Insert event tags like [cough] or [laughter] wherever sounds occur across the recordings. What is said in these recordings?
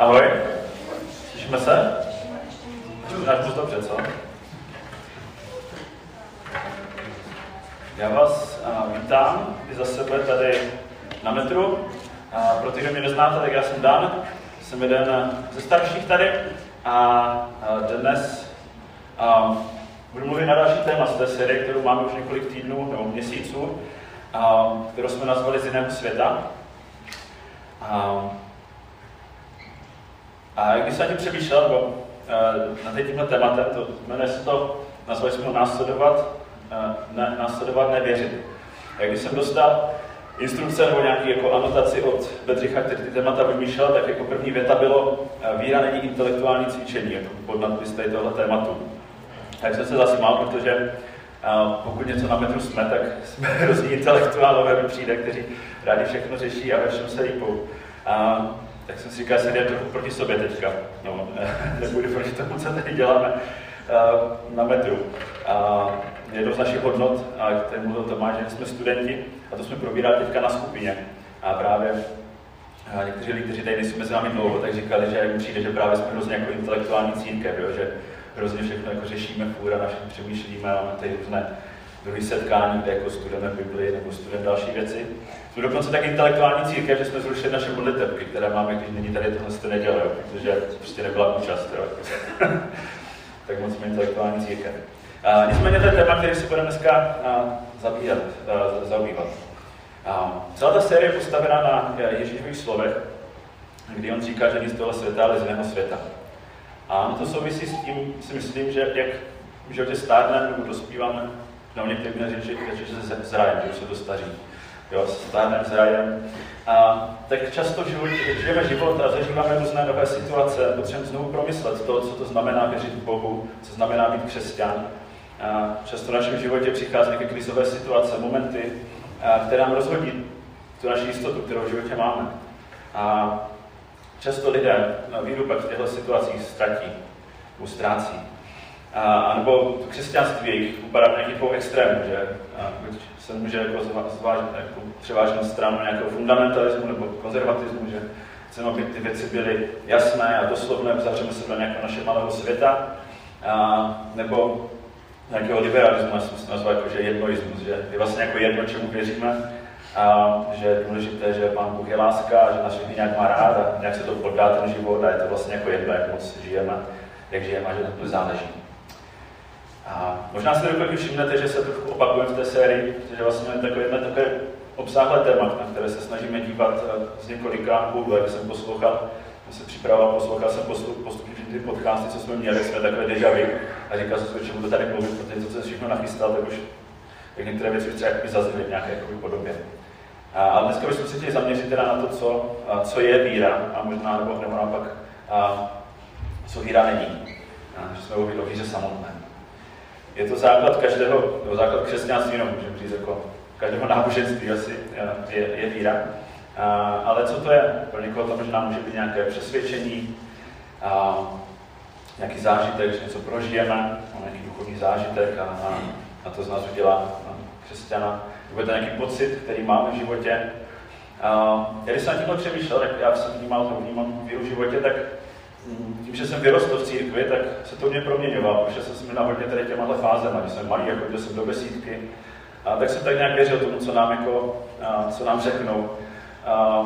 Ahoj, slyšíme se? Slyšíš moc dobře, co? Já vás uh, vítám i za sebe tady na metru. Uh, pro ty, kdo mě neznáte, tak já jsem Dan, jsem jeden ze starších tady a uh, dnes um, budu mluvit na další téma z té série, kterou máme už několik týdnů nebo měsíců, um, kterou jsme nazvali z jiného světa. Um, a když jsem tím přemýšlel, nebo uh, nad tímhle tématem, to jmenuje se to, nazvali jsme ho následovat, uh, ne, následovat nevěřit. A když jsem dostal instrukce nebo nějaký jako anotaci od Bedřicha, který ty témata vymýšlel, tak jako první věta bylo uh, víra není intelektuální cvičení, jako podnadpis tady tohle tématu. Tak jsem se zasímal, protože uh, pokud něco na metru jsme, tak [laughs] jsme hrozný intelektuálové, mi přijde, kteří rádi všechno řeší a ve všem se lípou. Uh, tak jsem si říkal, že jde trochu proti sobě teďka. No, [laughs] nebudu proti tomu, co tady děláme uh, na metru. Uh, jednou z našich hodnot, a který mluvil Tomáš, že jsme studenti, a to jsme probírali teďka na skupině. A právě a někteří lidi, kteří tady nejsou mezi námi dlouho, tak říkali, že jim přijde, že právě jsme hrozně jako intelektuální církev, jo? že hrozně všechno jako řešíme fůra, naše přemýšlíme, máme tady různé druhý setkání, kde jako studujeme Bibli nebo studujeme další věci. Jsme dokonce tak intelektuální církev, že jsme zrušili naše modlitebky, které máme, když není tady tohle to neděle, protože prostě nebyla účast. [laughs] Tak moc jsme intelektuální církev. A, nicméně to je téma, který si budeme dneska a, zabíjat, a, zaobývat. A, celá ta série je postavená na Ježíšových slovech, kdy on říká, že nic tohle světa, ale z jiného světa. A to souvisí s tím, si myslím, že jak v životě stárneme nebo dospíváme, no někteří řeči, že se zrajem, že už se dostaří jo, s rajem. A tak často žijeme život a zažíváme různé nové situace, potřebujeme znovu promyslet to, co to znamená věřit v Bohu, co znamená být křesťan. A často v našem životě přichází nějaké krizové situace, momenty, které nám rozhodí tu naši jistotu, kterou v životě máme. A často lidé víru pak v těchto situacích ztratí, ztrácí. A, nebo křesťanství jejich upadá v nějakých dvou extrémů, že a, buď se může jako zvážit jako převážnou stranu nějakého fundamentalismu nebo konzervatismu, že chceme, aby ty věci byly jasné a doslovné, zavřeme se do nějakého našeho malého světa, a, nebo nějakého liberalismu, já jsem si nazval jako, že jednoismus, že je vlastně jako jedno, čemu věříme, a že je důležité, že Pán Bůh je láska, že nás všechny nějak má rád a nějak se to podá ten život a je to vlastně jako jedno, jak moc žijeme, jak žijeme a že to záleží. A možná si dokud všimnete, že se trochu opakujeme v té sérii, že vlastně máme takové jedno takové obsáhlé téma, na které se snažíme dívat eh, z několika úhlů. Jak jsem poslouchal, jsem se připravoval, poslouchal jsem postupně ty podcasty, co jsme měli, jsme takové deja vu a říkal jsem si, že budu tady mluvit, protože to, co všechno nachystal, tak už tak některé věci třeba zazněly v nějaké jakoby podobě. A, ale dneska bychom se chtěli zaměřit teda na to, co, a, co je víra a možná nebo, nebo naopak, a, co víra není. A, že jsme o víře samotné. Je to základ každého, nebo základ křesťanství, no, můžeme říct, jako každého náboženství asi je, je víra. A, ale co to je? Pro někoho to možná může být nějaké přesvědčení, a, nějaký zážitek, že něco prožijeme, nějaký duchovní zážitek a, a, a to z nás udělá křesťana. Nebo je to nějaký pocit, který máme v životě. A, když jsem na tímhle přemýšlel, tak já jsem vnímal, že vnímám víru v životě, tak tím, že jsem vyrostl v církvi, tak se to mě proměňovalo, protože jsem se na hodně tady těmahle fázema, když jsem malý, jako jsem do besídky, a tak jsem tak nějak věřil tomu, co nám, jako, a, co nám řeknou a,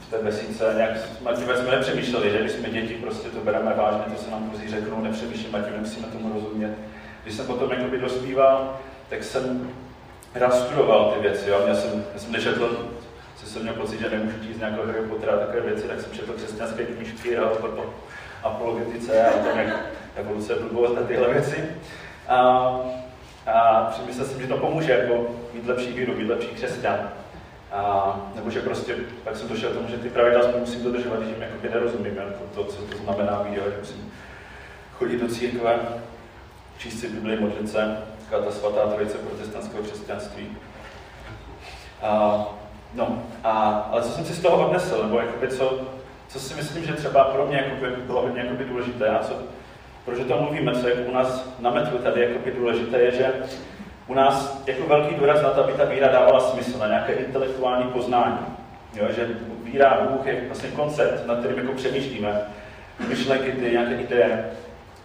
v té besídce. Nějak jsme, tím jsme nepřemýšleli, že když jsme děti, prostě to bereme vážně, to se nám druzí řeknou, nepřemýšlíme, tím nemusíme tomu rozumět. Když jsem potom jakoby dospíval, tak jsem rastudoval ty věci. Jo. Měl jsem, já jsem nečetl jsem měl pocit, že nemůžu číst nějakého Harry Pottera a takové věci, tak jsem četl křesťanské knížky a apologetice a o tom, jak evoluce blbost a tyhle věci. A, a přemyslel jsem, že to pomůže jako mít lepší víru, mít lepší křesťan. A, nebo že prostě, tak jsem došel k tomu, že ty pravidla musím dodržovat, když jim jako nerozumím, jako to, co to znamená víra, že musím chodit do církve, číst si Bibli, modlit se, ta svatá trojice protestantského křesťanství. A, No, a, ale co jsem si z toho odnesl, nebo jakoby co, co si myslím, že třeba pro mě jakoby, bylo hodně jakoby důležité, a co, proč to mluvíme, co je u nás na metru tady jakoby důležité, je, že u nás jako velký důraz na to, aby ta víra dávala smysl, na nějaké intelektuální poznání. Jo, že víra Bůh je vlastně koncept, nad kterým jako přemýšlíme. Myšlenky, ty nějaké ideje,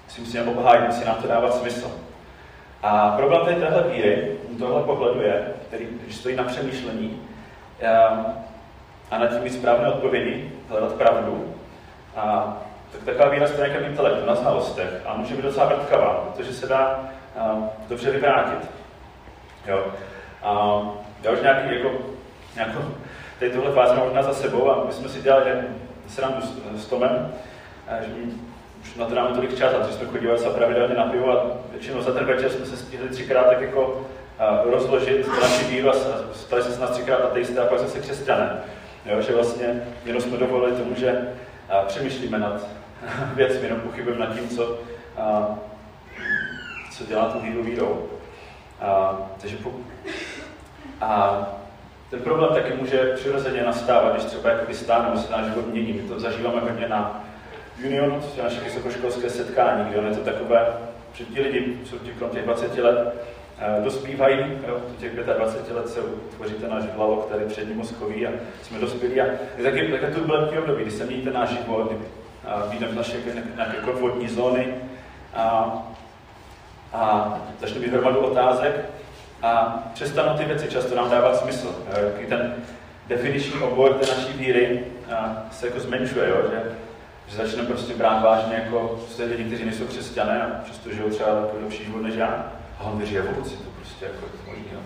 si musíme obhájit, musí nám to dávat smysl. A problém tady téhle víry, tohle pohledu je, který, když stojí na přemýšlení a, a na tím mít správné odpovědi, hledat pravdu, a, tak taková víra stojí nějakém intelektu, na znalostech a může být docela vrtkavá, protože se dá a, dobře vyvrátit. Jo. A, já už nějaký, jako, nějakou, tady tuhle fázi mám za sebou a my jsme si dělali srandu s, s Tomem, že už na to dáme tolik čas, a jsme chodívali se pravidelně na pivo a většinou za ten večer jsme se stihli třikrát tak jako uh, rozložit naši víru a stali jsme se nás třikrát ateisté a pak zase křesťané. Jo, že vlastně jenom jsme dovolili tomu, že uh, přemýšlíme nad [laughs] věcmi, jenom pochybujeme nad tím, co, uh, co dělá tu víru vírou. Uh, takže po, a ten problém taky může přirozeně nastávat, když třeba jakoby stáne, se náš život mění. My to zažíváme hodně na Union, to je naše vysokoškolské setkání, kde je to takové, že ti lidi, jsou těch 20 let, dospívají, jo, do těch 25 let se utvoří ten náš hlavo, který před ním mozkový a jsme dospělí. A je taky, také turbulentní období, kdy se mění ten náš život, kdy vyjdeme z naše nějaké komfortní zóny a, a začne být hromadu otázek a přestanou ty věci často nám dávat smysl. Jo, ten definiční obor té naší víry se jako zmenšuje, jo, že že začneme prostě brát vážně jako lidi, kteří nejsou křesťané a přesto žijou třeba lepší život než já. A on věří v ovoci, to prostě jako je možný. Jo.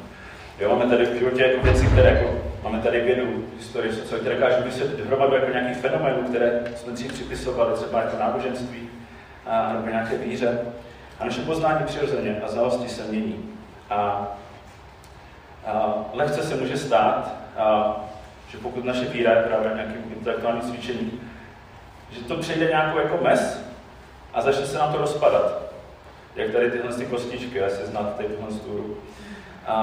jo. máme tady v životě jako věci, které jako, máme tady vědu, historii, co, které dokážou vysvětlit hromadu jako nějakých fenoménů, které jsme dřív připisovali, třeba jako náboženství, a, nebo nějaké víře. A naše poznání přirozeně a znalosti se mění. A, a lehce se může stát, a, že pokud naše víra je právě nějakým intelektuálním cvičením, že to přejde nějakou jako mes a začne se nám to rozpadat. Jak tady tyhle ty kostičky, asi znáte tady tuhle stůru. A,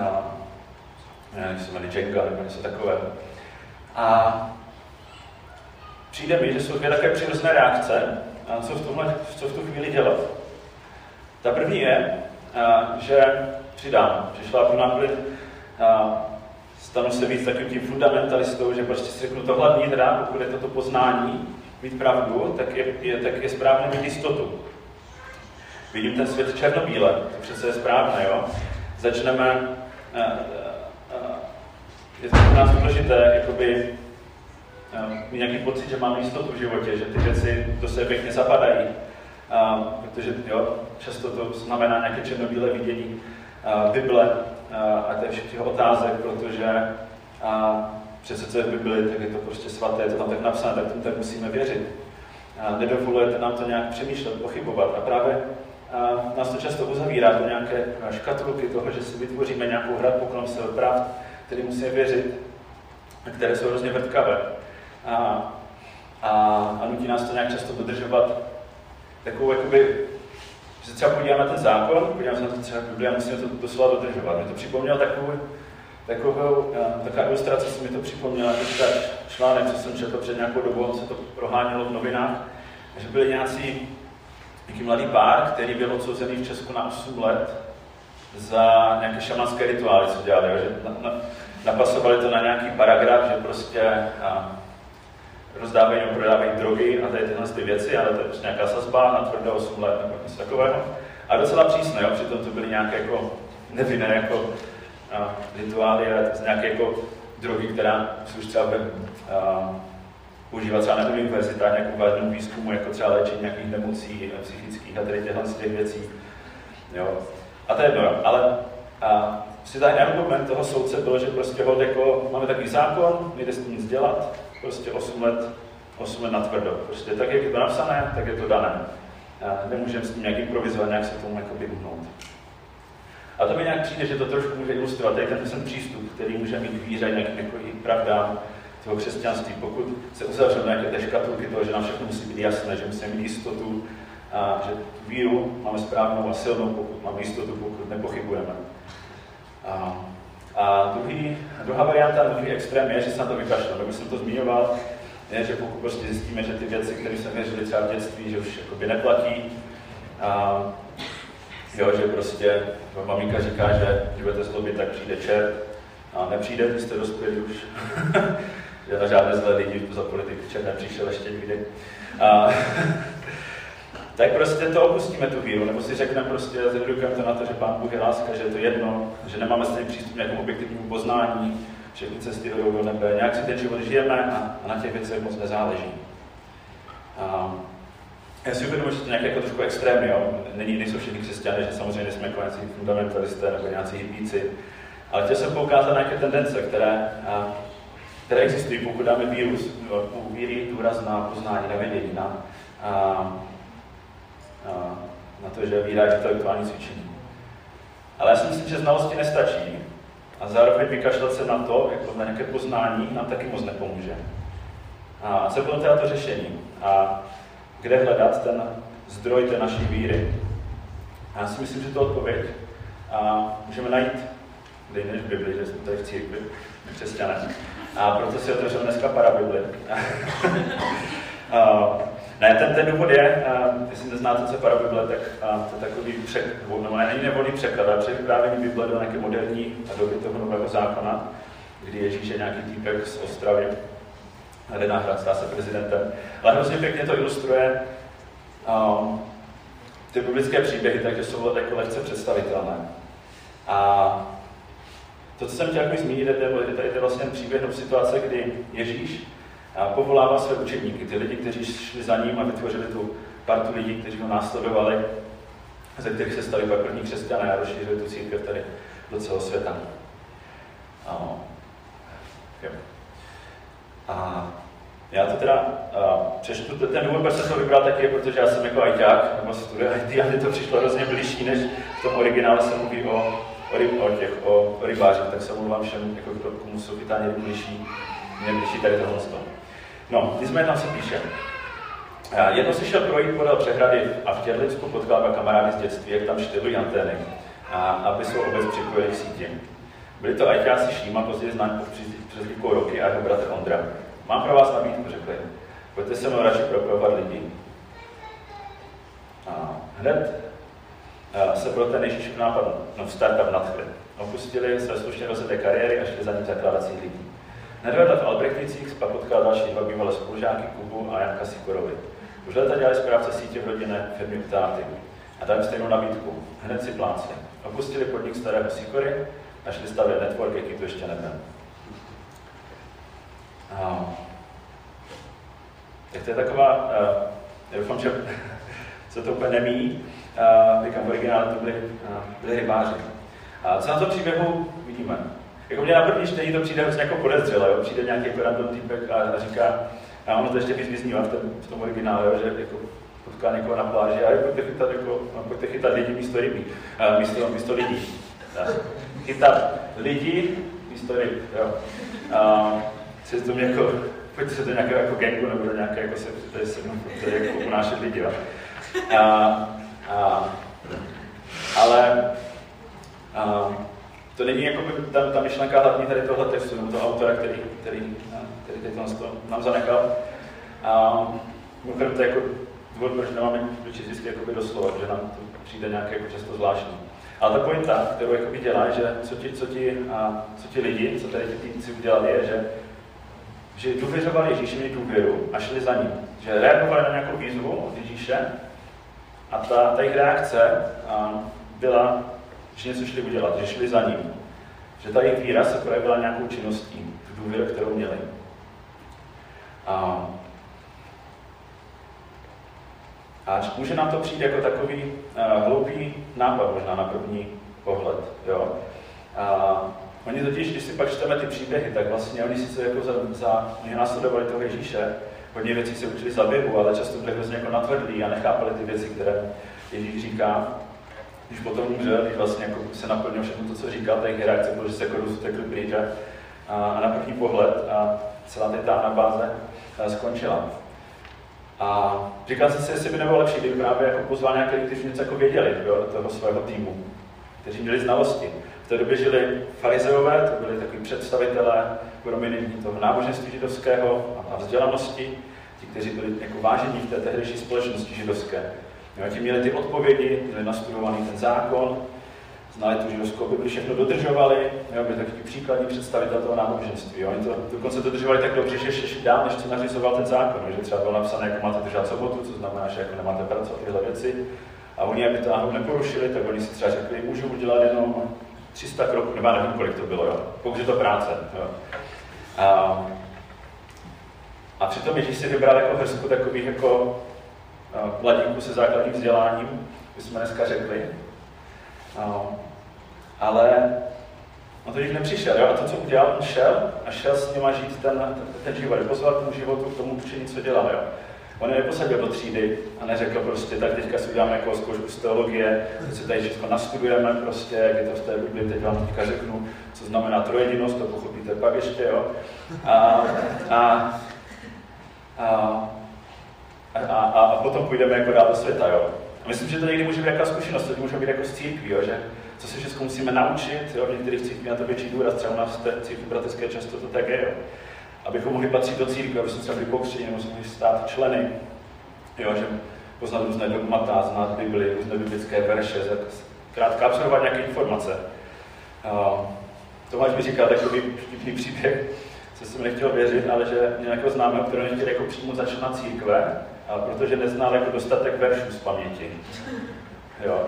a, nevím, se jmenuje Jenga nebo něco takového. A přijde mi, že jsou dvě takové přirozené reakce, a co v, tomhle, co v tu chvíli dělat. Ta první je, a, že přidám, že šlápnu na a, stanu se víc takovým tím fundamentalistou, že prostě si řeknu, to hlavní teda, pokud je toto poznání, mít pravdu, tak je, je, tak je správné mít jistotu. Vidím ten svět černobíle, to přece je správné, jo. Začneme, uh, uh, je to pro nás důležité, jakoby, uh, mít nějaký pocit, že máme jistotu v životě, že ty věci do sebe pěkně zapadají. Protože jo, často to znamená nějaké černobílé vidění Bible, a to je všech těch otázek, protože přece co je v Bibli, tak je to prostě svaté, je to tam tak napsané, tak tomu tak musíme věřit. Nedovolujete nám to nějak přemýšlet, pochybovat. A právě nás to často uzavírá do nějaké škatulky toho, že si vytvoříme nějakou hradbu kolem sebe pravd, který musíme věřit, které jsou hrozně vrtkavé. A, a, a nutí nás to nějak často dodržovat takovou jakoby když se třeba podíváme na ten zákon, podíváme se na to třeba Bibli a musíme to doslova dodržovat. Mě to připomněl takovou, takovou, eh, taková ilustrace se mi to připomněla, teďka článek, co jsem četl před nějakou dobou, se to prohánělo v novinách, že byli nějací nějaký mladý pár, který byl odsouzený v Česku na 8 let za nějaké šamanské rituály, co dělali, že na, na, napasovali to na nějaký paragraf, že prostě a, rozdávají nebo prodávají drogy a tady tyhle ty věci, ale to je prostě nějaká sazba na tvrdé 8 let nebo něco takového. A docela přísné, jo? přitom to byly nějaké jako nevinné jako a, rituály, ale to nějaké jako drogy, která už třeba a, používá třeba na univerzitách nějakou vážnou výzkumu, jako třeba léčení nějakých nemocí psychických a tady těchhle z těch věcí. Jo. A to je jedno, ale a, si ten argument toho soudce bylo, že prostě hod jako, máme takový zákon, nejde s tím nic dělat, prostě 8 let, 8 let natvrdo. Prostě tak, jak je to napsané, tak je to dané. A nemůžeme s tím nějak improvizovat, nějak se tomu jako vyhnout. A to mi nějak přijde, že to trošku může ilustrovat tady ten, ten přístup, který může mít víře nějakým jako i pravdám toho křesťanství. Pokud se uzavřeme nějaké té škatulky toho, že nám všechno musí být jasné, že musíme mít jistotu, a že tu víru máme správnou a silnou, pokud máme jistotu, pokud nepochybujeme. A a druhý, druhá varianta, druhý extrém je, že se na to vykašleme. Jak jsem to zmiňoval, je, že pokud prostě zjistíme, že ty věci, které jsme věřili třeba v dětství, že už jakoby neplatí, a, jo, že prostě maminka říká, že když budete zlobit, tak přijde čert, A nepřijde, když jste dospělí už, [laughs] že na žádné zlé lidi za politiky nepřišel ještě nikdy. A, [laughs] tak prostě to opustíme tu víru, nebo si řekneme prostě, zredukujeme to na to, že Pán Bůh je láska, že je to jedno, že nemáme stejný přístup k nějakému objektivnímu poznání, všechny cesty vedou do nebe, nějak si ten život žijeme a, a na těch věcech moc nezáleží. A, já si uvědomuji, že to nějaké jako trošku extrémní, jo? Není, nejsou všichni křesťané, že samozřejmě nejsme jako nějací fundamentalisté nebo nějací hippíci, ale chtěl jsem poukázat na nějaké tendence, které, a, které existují, pokud dáme víru, u víry důraz na poznání, na vědění, na, a, a, na to, že víra je intelektuální cvičení. Ale já si myslím, že znalosti nestačí a zároveň vykašlat se na to, jako na nějaké poznání, nám taky moc nepomůže. A co bylo teda to řešení? A kde hledat ten zdroj té naší víry? A já si myslím, že to odpověď a můžeme najít kde než v Bibli, že jsme tady v církvi, křesťané. A proto si otevřel dneska parabibli. [laughs] ne, ten, ten důvod je, jestli neznáte, co je parabible, tak to je takový přek, nebo ne, není nevolný překlad, ale převyprávění Bible do nějaké moderní doby toho nového zákona, kdy Ježíš je nějaký týpek z Ostravy, jde na hrad, stá se prezidentem. Ale hrozně pěkně to ilustruje um, ty biblické příběhy, takže jsou jako lehce představitelné. A to, co jsem chtěl jako zmínit, je, tady je vlastně příběh situace, kdy Ježíš povolává své učedníky, ty lidi, kteří šli za ním a vytvořili tu partu lidí, kteří ho následovali, ze kterých se stali pak první křesťané a rozšířili tu církev tady do celého světa. A, a já to teda uh, přečtu, ten důvod, proč jsem to vybral taky, protože já jsem jako ajťák, nebo studuji IT a to přišlo hrozně blížší, než v tom originále se mluví o o, ryb, o, těch, o, rybářích, tak se omlouvám všem, jako kdo, komu jsou chytáni blížší, mě blížší tady tohle No, nicméně tam se píše. Jedno si šel projít podél přehrady a v Těrlicku potkal dva kamarády z dětství, jak tam štědlují antény, a, aby svou obec připojili k síti. Byli to ajťáci Šíma, později znám pod přezdívkou Roky a jeho bratr Ondra. Mám pro vás nabídku, řekli. Pojďte se mnou radši propovat lidi. A hned se pro ten Ježíšův nápad no, startup nadchli. Opustili své slušně rozjeté kariéry a šli za ním zakládací lidí. Hned v Albrechticích pak potkal další dva bývalé spolužáky Kubu a Janka Sikorovi. Už leta dělali správce sítě v rodinné firmy Utáty. A tam stejnou nabídku. Hned si plácli. Opustili podnik starého Sikory a šli stavět network, jaký tu ještě nebyl. A, tak to je taková, uh, doufám, že [laughs] se to úplně nemíjí, uh, říkám, v originále to byli, uh, byli rybáři. A co na tom příběhu vidíme? Jako mě na první čtení to přijde hrozně jako podezřele, jo? přijde nějaký jako random týpek a, a říká, a ono to ještě víc vyznívá v, tom, v tom originále, jo? že jako potká někoho na pláži a pojďte chytat, jako, no, pojďte chytat lidi místo rybí, a místo, místo lidí. Tak. Chytat lidi místo ryb, jo. A, se to jako, pojďte se do nějakého jako gangu nebo do nějaké, jako se, tady se mnou, jako unášet lidi, jo. A, a, ale a, to není jako by ta, ta myšlenka hlavní tady tohle textu, nebo toho autora, který, který, který tady to nám zanechal. A mimochodem to je jako důvod, proč nemáme dočíst vždycky jakoby doslova, že nám to přijde nějaké jako často zvláštní. Ale ta pointa, kterou jakoby dělá, že co ti, co ti, a, co ti lidi, co tady ti týdci udělali, je, že, že důvěřovali Ježíši, měli důvěru a šli za ním. Že reagovali na nějakou výzvu od Ježíše a ta, ta jejich reakce byla, že něco šli udělat, že šli za ním. Že ta jejich víra se projevila nějakou činností, tu důvěru, kterou měli. A, a může nám to přijít jako takový uh, hloupý nápad možná na první pohled. Jo? A, oni totiž, když si pak čteme ty příběhy, tak vlastně oni sice jako za, za následovali toho Ježíše, hodně věcí se učili za běhu, ale často byli hrozně jako natvrdlí a nechápali ty věci, které Ježíš říká. Když potom umřel, když vlastně jako se naplnil všechno to, co říkal, tak reakce bylo, že se jako roztekl pryč a, a, na první pohled a celá ta anabáze skončila. A říkal jsem si, jestli by nebylo lepší, kdyby právě jako pozval nějaké lidi, kteří něco jako věděli do toho svého týmu, kteří měli znalosti. V té době žili farizeové, to byli takový představitelé prominentní toho náboženství židovského a vzdělanosti, ti, kteří byli jako vážení v té tehdejší společnosti židovské. Jo, ti měli ty odpovědi, měli nastudovaný ten zákon znali tu židovskou Bibli, všechno dodržovali, jo, byli takový příkladní představitel toho náboženství. Oni to dokonce dodržovali tak dobře, že ještě dál, než to nařizoval ten zákon, že třeba bylo napsané, jako máte držet sobotu, co znamená, že jako nemáte pracovat tyhle věci. A oni, aby to náhodou neporušili, tak oni si třeba řekli, můžu udělat jenom 300 kroků, nebo nevím, kolik to bylo, jo. pokud je to práce. Jo. A, a přitom Ježíš si vybral jako hrstku takových jako mladíků se základním vzděláním, bychom dneska řekli. No, ale on to již nepřišel, jo? a to, co udělal, on šel a šel s nima žít ten, ten, ten život, pozval tomu životu k tomu učení, co dělal. Jo? On je neposadil do třídy a neřekl prostě, tak teďka si uděláme jako zkoušku z teologie, teď se tady všechno nastudujeme prostě, jak je to v té Bibli, teď vám teďka řeknu, co znamená trojedinost, to pochopíte pak ještě, jo. A, a, a, a, a, a potom půjdeme jako dál do světa, jo. A myslím, že to někdy může být jaká zkušenost, to může být jako z církví, jo, že co se všechno musíme naučit, jo, v některých církví na to větší důraz, třeba u nás v té církvi bratrské často to tak je, jo. Abychom mohli patřit do církve, aby jsme třeba byli pokřtěni, nebo mohli stát členy, jo, že poznat různé dogmata, znát Bibli, různé biblické verše, krátká absorbovat nějaké informace. Uh, Tomáš mi říkal takový vtipný příběh, co jsem nechtěl věřit, ale že nějakého známého, který nechtěl jako přijmout začít na církve, a protože neznal jako dostatek veršů z paměti. Jo.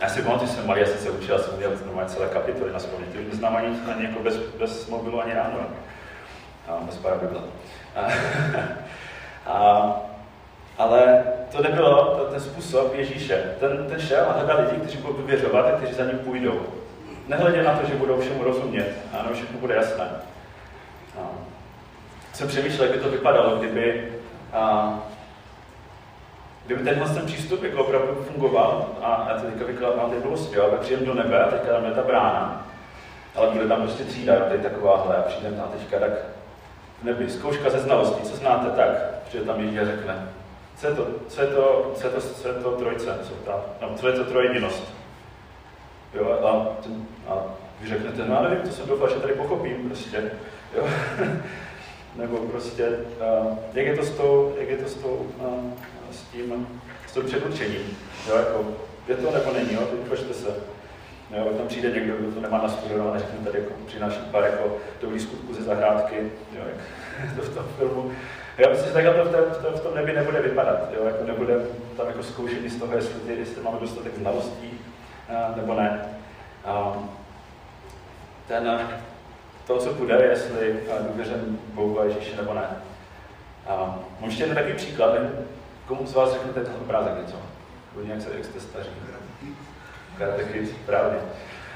Já si pamatuju, jsem malý, já jsem se učil, jsem udělal normálně celé kapitoly na paměti, už neznám ani, ani jako bez, bez mobilu, ani ráno. Bez [laughs] a, ale to nebylo to, ten způsob Ježíše. Ten, ten šel a hledal lidi, kteří budou důvěřovat a kteří za ním půjdou. Nehledě na to, že budou všemu rozumět. Ano, všechno bude jasné. A, jsem přemýšlel, jak by to vypadalo, kdyby a kdyby tenhle ten přístup jako opravdu fungoval, a já to teďka vykládám teď bylo skvělé, tak přijdem do nebe a teďka tam je ta brána, ale bude tam prostě třída, tady takováhle a přijdem tam teďka tak nebi, zkouška ze znalostí, co znáte tak, přijde tam Ježíš a řekne, co je to, co je to, co je to, co je to trojce, co, ta, no, co je to trojedinost. Jo, a, a vy řeknete, no nevím, to jsem doufal, že tady pochopím prostě. Jo. [laughs] nebo prostě, uh, jak je to s tou, jak je to s, tou, uh, s tím, s tím předurčením, jo, jako, je to nebo není, jo, se. Jo, tam přijde někdo, kdo to nemá nastudované, řekne tady jako, přináší pár jako dobrý skutku ze zahrádky, jo, jak [laughs] to v tom filmu. Já myslím, že takhle to v, tom, v, tom, v tom nebi nebude vypadat, jo, jako nebude tam jako zkoušení z toho, jestli, jestli máme dostatek znalostí, uh, nebo ne. Um, ten, to, co bude, jestli důvěřen Bohu a Ježíši nebo ne. A mám ještě jeden takový příklad, komu z vás řeknete ten obrázek něco? Nějak se, jak jste staří. Kid, právě.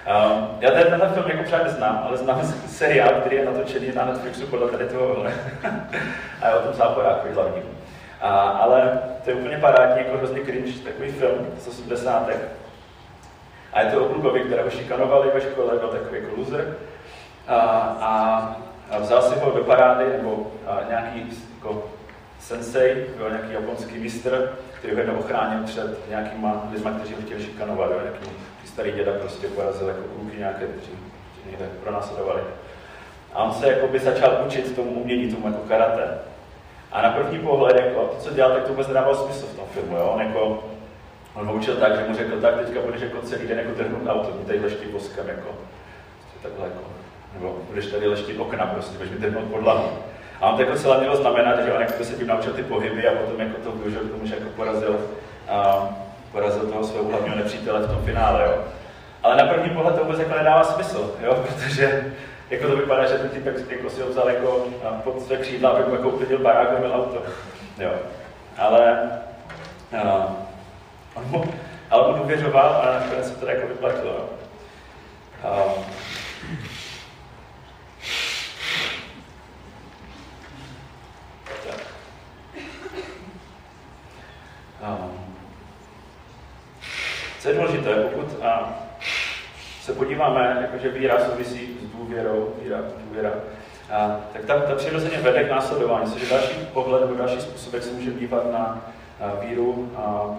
Um, já tady tenhle film jako třeba neznám, ale znám seriál, který je natočený na Netflixu podle tady tohohle. [laughs] a je o tom záporáku hlavní. A, ale to je úplně parádní, jako hrozně cringe, takový film z 80. A je to o klukovi, kterého šikanovali ve škole, byl takový jako loser a, a vzal si ho do parády, nebo a, nějaký jako sensei, byl nějaký japonský mistr, který ho ochránil před nějakýma lidmi, kteří ho chtěli šikanovat, jo, nějaký starý děda prostě porazil jako kluky nějaké, kteří někde pronásledovali. A on se jakoby začal učit tomu umění, tomu jako karate. A na první pohled, jako, to, co dělal, tak to vůbec nedávalo smysl v tom filmu. Jo? On, jako, on ho učil tak, že mu řekl, tak teďka budeš jako celý den jako trhnout auto, tady leští boskem, jako, takhle jako nebo budeš tady leštit okna, prostě budeš vytrhnout podlahu. A on to jako celé mělo znamenat, že on jako se tím naučil ty pohyby a potom jako to využil k tomu, že jako porazil, a, porazil toho svého hlavního nepřítele v tom finále. Jo. Ale na první pohled to vůbec jako nedává smysl, jo, [laughs] protože jako to vypadá, že ten typek jako si ho vzal jako pod své křídla, aby mu jako uklidil barák a měl auto. Jo. Ale a, on mu, ale on důvěřoval a nakonec se to jako vyplatilo. A, Co je důležité, pokud a, se podíváme, jakože víra souvisí s důvěrou, víra, důvěra, a, tak ta, ta přirozeně vede k následování, což je další pohled nebo další způsob, jak se může dívat na a, víru a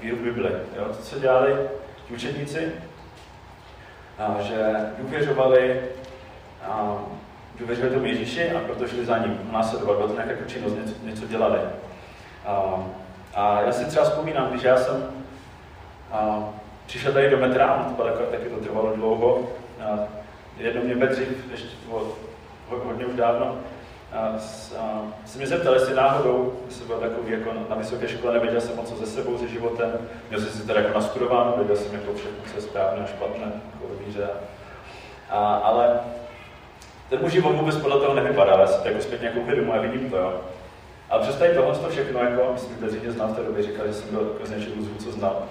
víru v Bibli. Jo? To, co dělali ti učedníci, a, že důvěřovali, a, důvěřovali tomu Ježíši a proto šli za ním následovat, bylo to nějaká činnost, něco, něco dělali. A, a já si třeba vzpomínám, když já jsem a, přišel tady do metra, to bylo taky to trvalo dlouho. A jednou mě Bedřich, ještě hodně už dávno, a, a, se mě zeptal, jestli náhodou, jestli byl takový jako na vysoké škole, nevěděl jsem moc ze sebou, se životem, měl jsem si teda jako nastudováno, věděl jsem jako všechno, co je správné a špatné, jako víře. A, ale ten můj život vůbec podle toho nevypadá, já si to jako zpětně jako uvědomuji a vidím to, jo. Ale přes tady tohle to všechno, jako, myslím, že Bedřich znal v té době, říkal, že jsem byl jako z něčeho co znal.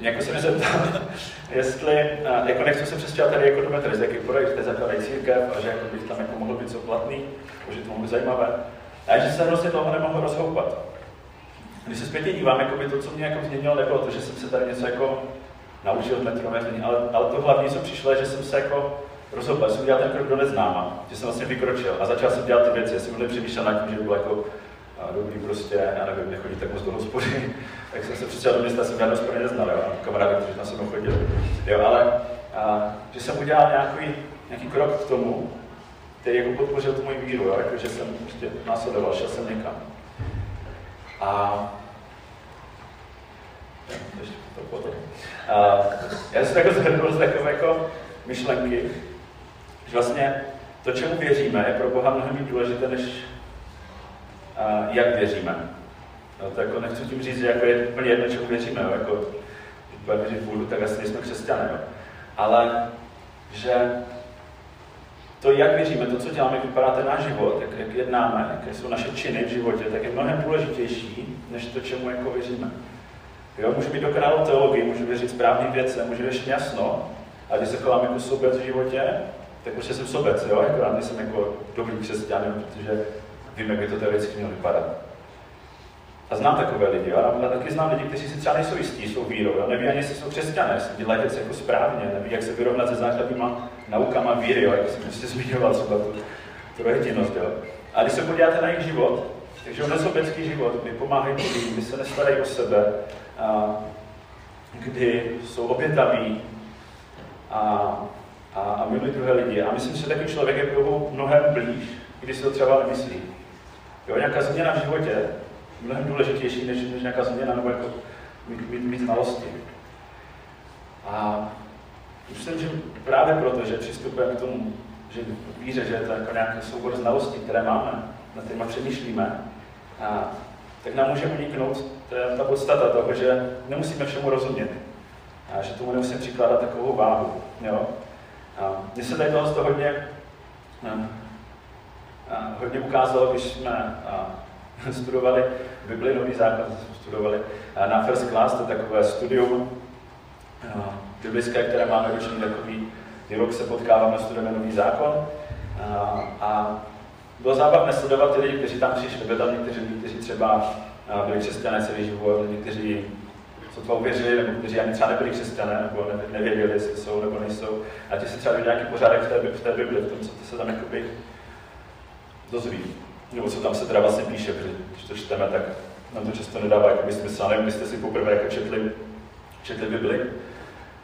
Jako se mi zeptal, [laughs] jestli, jako nechci se přestěhovat tady jako do metry, z jaký projekt, že zakladají církev a že jako bych tam jako mohl být co platný, že to mohlo být zajímavé. A že se hrozně toho nemohl rozhoupat. Když se zpětně dívám, jako by to, co mě jako změnilo, nebylo to, že jsem se tady něco jako naučil v metru, ale, ale to hlavní, co přišlo, je, že jsem se jako rozhoupal, jsem udělal ten krok do neznáma, že jsem vlastně vykročil a začal jsem dělat ty věci, jsem přemýšlel nad tím, že by bylo jako dobrý prostě, já nevím, nechodí tak moc do hospody, tak jsem se přicel do města, jsem žádnou hospody neznal, jo, kamarády, kteří tam se mnou chodili. Jo, ale a, že jsem udělal nějaký, nějaký krok k tomu, který jako podpořil tu moji víru, jo, jako, že jsem prostě následoval, šel jsem někam. A ještě to potom. A, já jsem jako zhrnul z takové jako myšlenky, že vlastně to, čemu věříme, je pro Boha mnohem důležité, než jak věříme. No, to jako nechci tím říct, že jako je úplně jedno, čemu věříme. Jo? Jako, budeme věřit Bůhu, tak asi nejsme křesťané. Jo? Ale že to, jak věříme, to, co děláme, jak vypadá ten náš život, jak, jak jednáme, jaké jsou naše činy v životě, tak je mnohem důležitější, než to, čemu jako věříme. Jo, můžu mít dokonalou teologii, můžu věřit správným věcem, můžu věřit jasno, a když se chovám jako sobec v životě, tak prostě jsem sobec, jo, jako já nejsem jako dobrý křesťan, protože vím, jak by to teoreticky mělo vypadat. A znám takové lidi, a taky znám lidi, kteří si třeba nejsou jistí svou vírou, jo? neví ani, jestli jsou křesťané, jestli dělají věci jako správně, neví, jak se vyrovnat se základníma naukama víry, jo? jak jsem prostě zmiňoval třeba tu trojedinost. A když se podíváte na jejich život, takže on sobecký život, kdy pomáhají lidem, kdy se nestarají o sebe, a kdy jsou obětaví a, a, a milují druhé lidi. A myslím, že takový člověk je mnohem blíž, když si to třeba nemyslí. Jo, nějaká změna v životě mnohem důležitější, než, než nějaká změna nebo jako mít, mít, mít znalosti. A myslím, že právě proto, že přistupujeme k tomu, že víře, že je to jako nějaký soubor znalostí, které máme, na kterými přemýšlíme, a, tak nám může uniknout to je ta podstata toho, že nemusíme všemu rozumět. A že tomu nemusíme přikládat takovou váhu. Jo? A mně se tady toho hodně hodně ukázalo, když jsme studovali Bibli, nový základ jsme studovali na First Class, to je takové studium biblické, které máme roční takový, kdy rok se potkáváme, studujeme nový zákon. A bylo zábavné sledovat ty lidi, kteří tam přišli. Byli tam někteří kteří třeba byli křesťané celý život, někteří sotva uvěřili, nebo kteří ani třeba nebyli křesťané, nebo nevěděli, jestli jsou nebo nejsou. A ti se třeba nějaký pořádek v té, v té Bibli, v tom, co se tam jakoby dozví. Nebo co tam se teda vlastně píše, protože když to čteme, tak nám to často nedává jako smysl. Nevím, jste si poprvé jako četli, četli Bibli,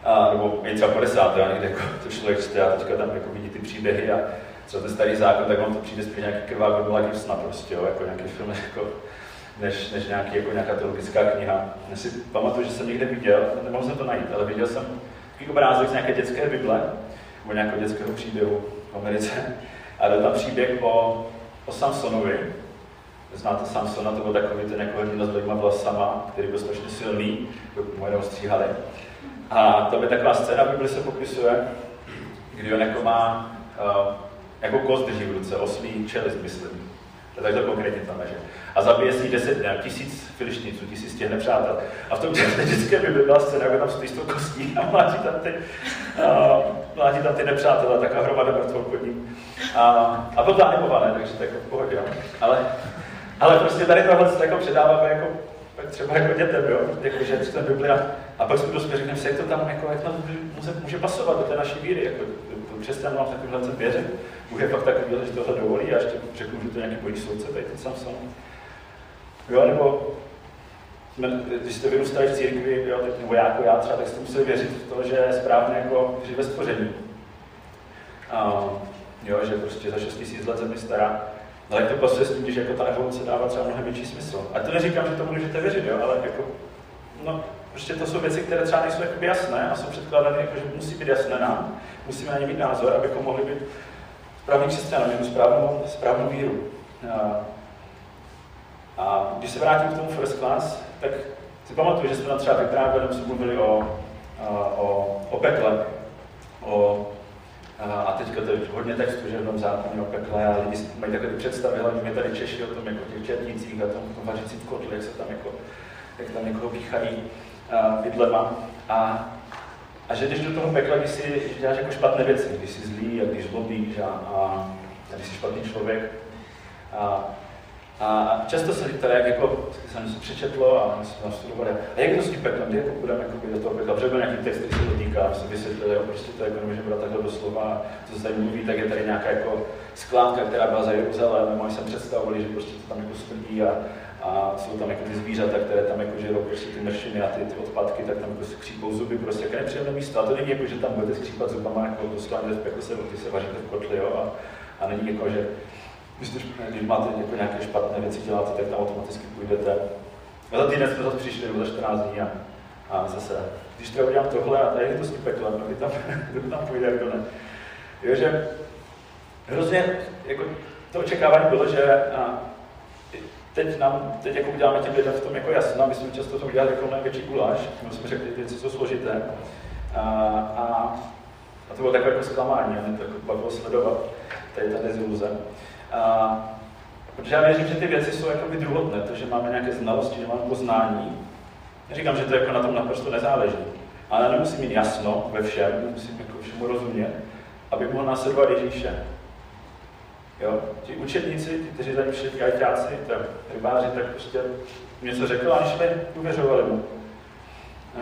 a, nebo je třeba po desáté, a někde jako to člověk čte a teďka tam jako vidí ty příběhy a třeba ten starý zákon, tak vám to přijde spíš nějaký krvá godula Gibsona prostě, jo, jako nějaký film, jako, než, než nějaký, jako nějaká teologická kniha. Já si pamatuju, že jsem někde viděl, nemohl jsem to najít, ale viděl jsem takový obrázek z nějaké dětské Bible, nebo nějakého dětského příběhu v Americe. A byl tam příběh o o Samsonovi. Znáte Samsona, to byl takový ten jako hrdina s dvěma vlasama, který byl strašně silný, dokud mu jenom stříhali. A to by taková scéna, by se popisuje, kdy on jako má uh, jako kost drží v ruce, oslí čelist, myslím. To to konkrétně tam že? A zabije si deset, ne, tisíc filišniců, tisíc těch nepřátel. A v tom vždycky by byla scéna, jako tam stojí s tou kostí a mlátí tam ty, uh, mlátí tam ty nepřátelé, taková hromada mrtvou pod ním. A, a byl to animované, takže to jako v pohodě. Ale, ale prostě tady tohle se jako předáváme jako třeba jako dětem, jo? Jako, že čteme Bibli a, a pak jsme dospěli, řekneme si, jak to tam, jako, jak to může, může pasovat do té naší víry, jako, křesťan mám takovýhle ten věřit. Bůh je fakt takový, že tohle dovolí a ještě řeknu, že to nějaký boží soudce, tady ten sám sám. Jo, nebo když jste vyrůstali v církvi, jo, tak, nebo já jako já třeba, tak jste museli věřit v to, že je správně jako žít ve stvoření. A, jo, že prostě za 6 tisíc let země stará. No, ale to pasuje s tím, že jako ta evoluce dává třeba mnohem větší smysl. A to neříkám, že tomu můžete věřit, jo, ale jako, no, Prostě to jsou věci, které třeba nejsou jakoby jasné a jsou předkládány jako, že musí být jasné nám, musíme na ně mít názor, abychom mohli být správný křesťané, mít správnou, správnou víru. A, a když se vrátím k tomu first class, tak si pamatuju, že jsme tam třeba právě jsme mluvili o, o, o pekle, o, a teďka to je hodně textu, že v tom zákoně o pekle a lidi mají takové představy, hlavně my tady Češi o tom jako těch černících a tom, tom vařící v kotli, jak se tam jako, jak tam někoho píchají vidlema. A, a že když do toho pekla, když si děláš jako špatné věci, když jsi zlý a když zlobíš a, a, a když jsi špatný člověk, a, a často se tady, jak jako jsem si přečetlo a jsme nastudovali, a jak to s tím peklem, kdy jako budeme jako do toho pekla, protože byl nějaký text, který se dotýká, se vysvětlil, jo, prostě to jako nemůže brát takhle doslova, co se tady mluví, tak je tady nějaká jako sklánka, která byla za Jeruzalém, moji jsem představovali, že prostě to tam jako smrdí a, a jsou tam jako ty zvířata, které tam jako žerou prostě ty mršiny a ty, ty odpadky, tak tam prostě skřípou zuby, prostě jaké nepříjemné místo. A to není jako, že tam budete skřípat zubama, jako doslova v se, ty se vaříte v kotli, jo, a, a není jako, že když, máte jako nějaké špatné věci děláte, tak tam automaticky půjdete. A za týden jsme zase přišli, za 14 dní a, a zase, když třeba udělám tohle a tady je to s tím peklem, no, tam, [laughs] kdo tam půjde, kdo ne. Jo, že hrozně, jako, to očekávání bylo, že a, teď, nám, teď jako uděláme těm lidem v tom jako jasno, my jsme často to udělali jako největší guláš, my jsme řekli, ty věci jsou složité. A, a, a to bylo takové jako zklamání, mě to jako sledovat, tady ta deziluze. A, protože já věřím, že ty věci jsou jako druhotné, to, že máme nějaké znalosti, že máme poznání. Neříkám, že to jako na tom naprosto nezáleží, ale nemusím mít jasno ve všem, musím jako všemu rozumět, abych mohl následovat Ježíše. Jo? Ti učedníci, ti, kteří tady přišli ti ajťáci, rybáři, tak prostě něco řekl, aniž jsme uvěřovali mu.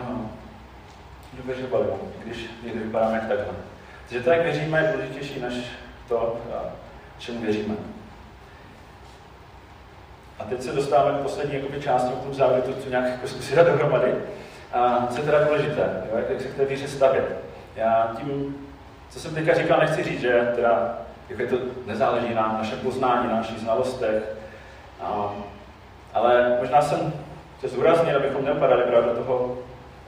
Aha. Uvěřovali mu, když někdy vypadáme jak takhle. Takže to, jak věříme, je důležitější než to, čemu věříme. A teď se dostáváme k poslední jakoby, části, k tomu závěru, to, co nějak jako zkusit dát dohromady. A co je teda důležité, jo? jak se k té víře stavět. Já tím, co jsem teďka říkal, nechci říct, že teda jak je to nezáleží na našem poznání, na našich znalostech. A, ale možná jsem se zúraznil, abychom neopadali právě do toho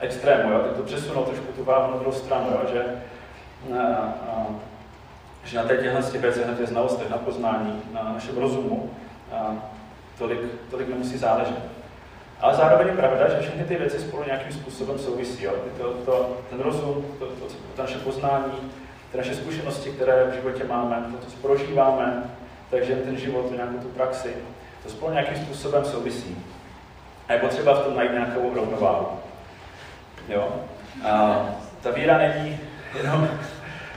extrému, jo? to přesunout trošku tu váhu na druhou stranu, jo? Že, a, a, že na těchto těch věcech, na těch znalostech, na poznání, na našem rozumu, a, tolik, tolik nemusí záležet. Ale zároveň je pravda, že všechny ty věci spolu nějakým způsobem souvisí. Jo? To, to, ten rozum, to, to, to naše poznání, ty naše zkušenosti, které v životě máme, to, co prožíváme, takže ten život, nějakou tu praxi, to spolu nějakým způsobem souvisí. A je potřeba v tom najít nějakou rovnováhu. Jo? A ta víra není jenom,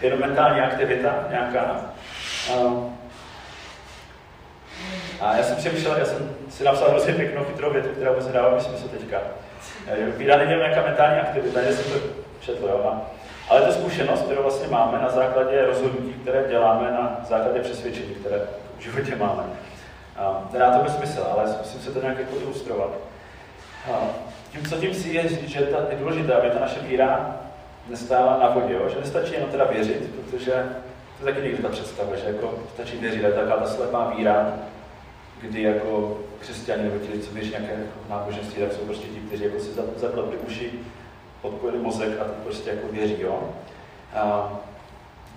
jenom mentální aktivita nějaká. A, a já jsem přemýšlel, já jsem si napsal hrozně pěknou chytrou větu, která vůbec nedává smysl teďka. Víra není nějaká mentální aktivita, já jsem to četl, jo? A ale to zkušenost, kterou vlastně máme na základě rozhodnutí, které děláme, na základě přesvědčení, které v životě máme. Nedá to bez smysl, ale zkusím se to nějak jako ilustrovat. Tím, co tím si je říct, že ta, je důležité, aby ta naše víra nestála na vodě, že nestačí jenom teda věřit, protože to je taky někdy ta představa, že jako stačí věřit, ale taková ta slepá víra, kdy jako křesťané nebo ti, co věří nějaké náboženství, tak jsou prostě ti, kteří jako si zaklepli uši odpojili mozek a teď prostě jako věří, jo. A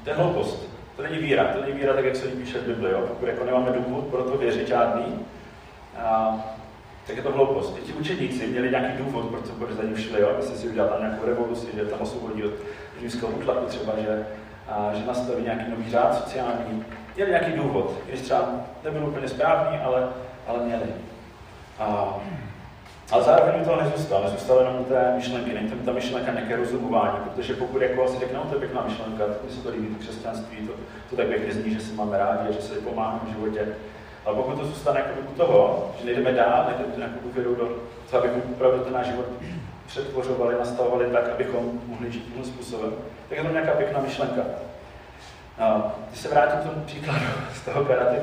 to je hloupost. To není víra, to není víra tak, jak se jí píše v Bibli, jo. Pokud jako nemáme důvod pro to věřit žádný, a, tak je to hloupost. I ti učeníci měli nějaký důvod, proč, proč za ním šli, jo. Myslím si udělat tam nějakou revoluci, že tam osvobodí od římského útlaku třeba, že, a, že nastaví nějaký nový řád sociální. Měli nějaký důvod, když třeba nebyl úplně správný, ale, ale měli. A, ale zároveň to nezůstalo, nezůstalo jenom té myšlenky, není tam ta myšlenka nějaké rozumování, protože pokud jako si řekne, no to je pěkná myšlenka, mi se to líbí, to křesťanství, to, to tak pěkně zní, že se máme rádi a že se pomáháme v životě. Ale pokud to zůstane jako u toho, že nejdeme dál, nejdeme nějakou důvěru do toho, abychom opravdu ten náš život přetvořovali, nastavovali tak, abychom mohli žít tímhle způsobem, tak je to nějaká pěkná myšlenka. A když se vrátím k tomu příkladu [laughs] z toho karate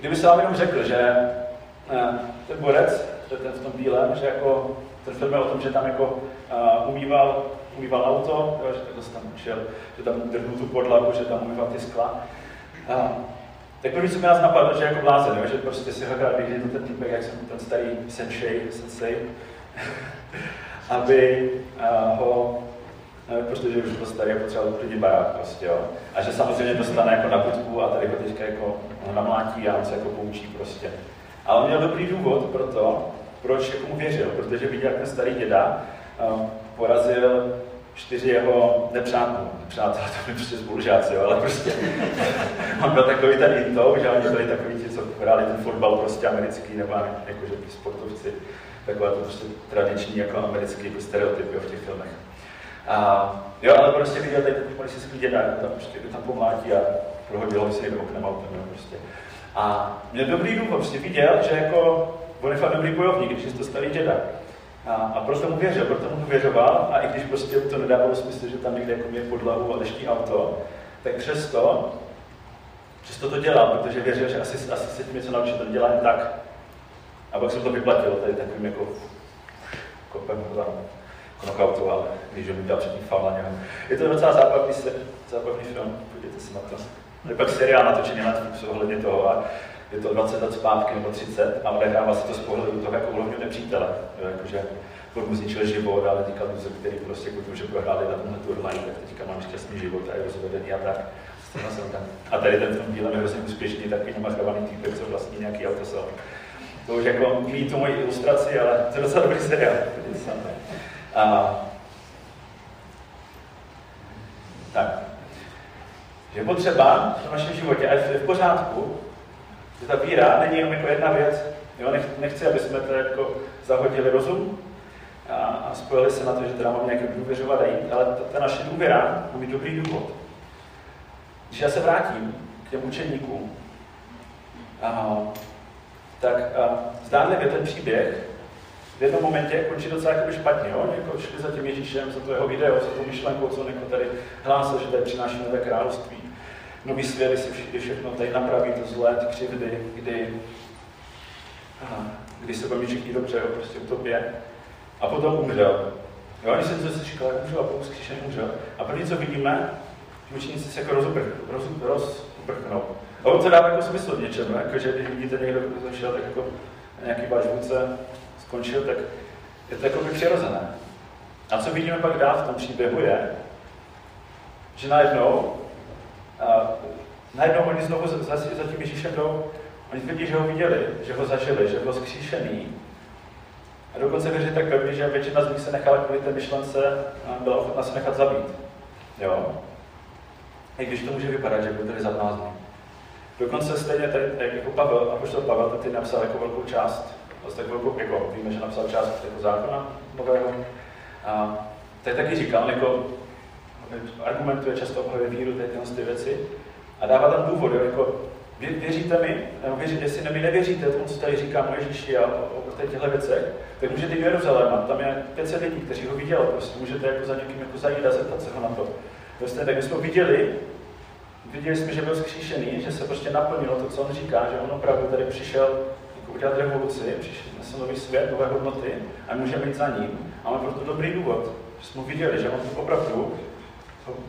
kdyby se vám jenom řekl, že ten borec, ten v tom bílém, že jako ten film je o tom, že tam jako uh, umýval, umýval auto, jo, že to tam šel, že tam drhnul tu podlahu, že tam umýval ty skla. Uh, Tak první, co mi nás napadlo, že jako blázen, jo? že prostě si hledal, to ten týpek, jak jsem ten starý sensei, sensei [laughs] aby uh, ho No, protože už byl starý a potřeboval uklidit barák prostě, jo. A že samozřejmě dostane jako na putku a tady ho teďka jako namlátí a on se jako poučí prostě. Ale on měl dobrý důvod pro to, proč jako mu věřil, protože viděl, jak ten starý děda um, porazil čtyři jeho nepřátel, nepřátelé, to byli prostě spolužáci, jo, ale prostě [laughs] on byl takový ten into, že oni byli takový ti, co hráli ten fotbal prostě americký, nebo jakože ty sportovci, takové to prostě tradiční jako americký jako stereotypy v těch filmech. A, jo, ale prostě viděl tady ten policijský děda, tam, prostě, tam pomlátí a prohodil si oknem autem, jo, prostě. A měl dobrý důvod, prostě viděl, že jako on je fakt dobrý bojovník, když je to starý děda. A, a proto mu věřil, proto mu věřoval a i když prostě to nedávalo smysl, že tam někde jako mě podlahu a leští auto, tak přesto, přesto to dělal, protože věřil, že asi, asi se tím něco naučit, to dělá jen tak. A pak jsem to vyplatil tady takovým jako kopem tam knockoutu, ale když ho udělal předtím faul na něho. Je to docela zábavný, zábavný film, podívejte se na to. Je pak seriál natočený na Netflixu ohledně toho a je to 20 let zpátky nebo 30 a odehrává se to z pohledu toho, jako ulovňu nepřítele. Jo, jakože mu zničil život, ale teďka loser, který prostě kvůli tomu, že prohráli na tomhle turnaji, tak teďka mám šťastný život a je rozvedený a tak. A tady ten film dílem je hrozně úspěšný, takový namachrovaný týpek, co vlastní nějaký autosal. To už jako mít tu moji ilustraci, ale to je docela dobrý seriál. A, tak. Je potřeba v našem životě, a je v pořádku, že ta víra není jenom jako jedna věc. Jo, nechci, aby jsme to jako zahodili rozum a, a spojili se na to, že teda mám nějaké důvěřovat a jít, ale ta, ta naše důvěra má mít dobrý důvod. Když já se vrátím k těm učeníkům, a, tak a, zdánlivě ten příběh v jednom momentě končí docela jako špatně. Jo? Jako šli za tím Ježíšem, za to jeho video, za to myšlenkou, co on jako tady hlásil, že tady přináší nové království. Svět, kdy se všichni všechno tady napraví, to zlé, ty křivdy, kdy, kdy se baví všichni dobře, jo, prostě utopě. A potom umřel. Jo, když jsem to říkal, jak umřel a potom skříšen umřel. A první, co vidíme, že učeníci se jako rozuprchnou. Roz, roz, a on to dává jako smysl v něčem, jako, že když vidíte někdo, kdo zašel, tak jako nějaký váš vůdce skončil, tak je to jako by přirozené. A co vidíme pak dál v tom příběhu je, že najednou, a, najednou oni znovu za, za, za tím Ježíšem jdou, oni tvrdí, že ho viděli, že ho zažili, že byl zkříšený. A dokonce věří tak pevně, že většina z nich se nechala kvůli té myšlence a byla ochotná se nechat zabít. Jo? I když to může vypadat, že byl tady zablázný. Dokonce stejně tady, jako Pavel, a to Pavel, tady napsal jako velkou část vlastně velkou, jako víme, že napsal část jako zákona nového. A tady taky říkal, jako argumentuje často obhajuje víru, tyhle ty věci a dává tam důvod, jako vě, věříte mi, nebo věříte, jestli mi nevěříte tomu, co tady říká o Ježíši a o, o těchto věcech, tak můžete do Jeruzaléma, tam je 500 lidí, kteří ho viděli, prostě můžete jako za někým jako zajít a zeptat se ho na to. Prostě, tak my jsme viděli, viděli jsme, že byl zkříšený, že se prostě naplnilo to, co on říká, že on opravdu tady přišel udělat revoluci, přišel nový svět, nové hodnoty a můžeme jít za ním. A máme proto dobrý důvod, že jsme viděli, že on opravdu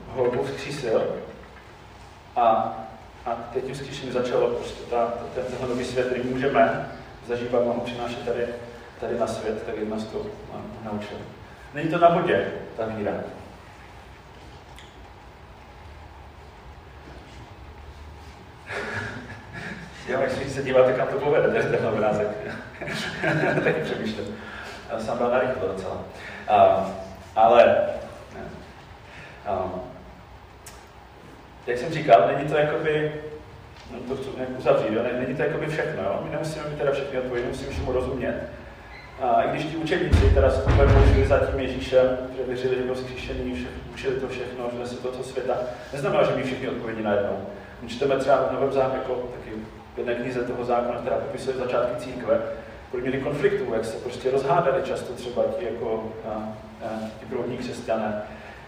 ho Bůh vzkřísil a, a teď tím vzkříšením začalo prostě ta, ta, ten, tenhle nový svět, který můžeme zažívat a přinášet tady, tady na svět, tak nás to naučil. Není to na vodě, ta víra. [laughs] Jo, když se díváte, kam to povede, to je ten obrázek. [laughs] Taky přemýšlím. Já jsem byl narychlo docela. Um, ale um, jak jsem říkal, není to jakoby, no to chci nějak uzavřít, jo? není to jakoby všechno, jo? my nemusíme mít teda všechny odpovědi, musíme všemu rozumět. A i když ti učeníci teda šli za tím Ježíšem, že věřili, že byl zkříšený, učili to všechno, že se to světa, neznamená, že mít všechny odpovědi najednou. My čteme třeba v Novém zákoně, jako taky v jedné knize toho zákona, která popisuje začátky církve, kolik měli konfliktů, jak se prostě rozhádali často třeba ti, jako, a, a, ti první křesťané,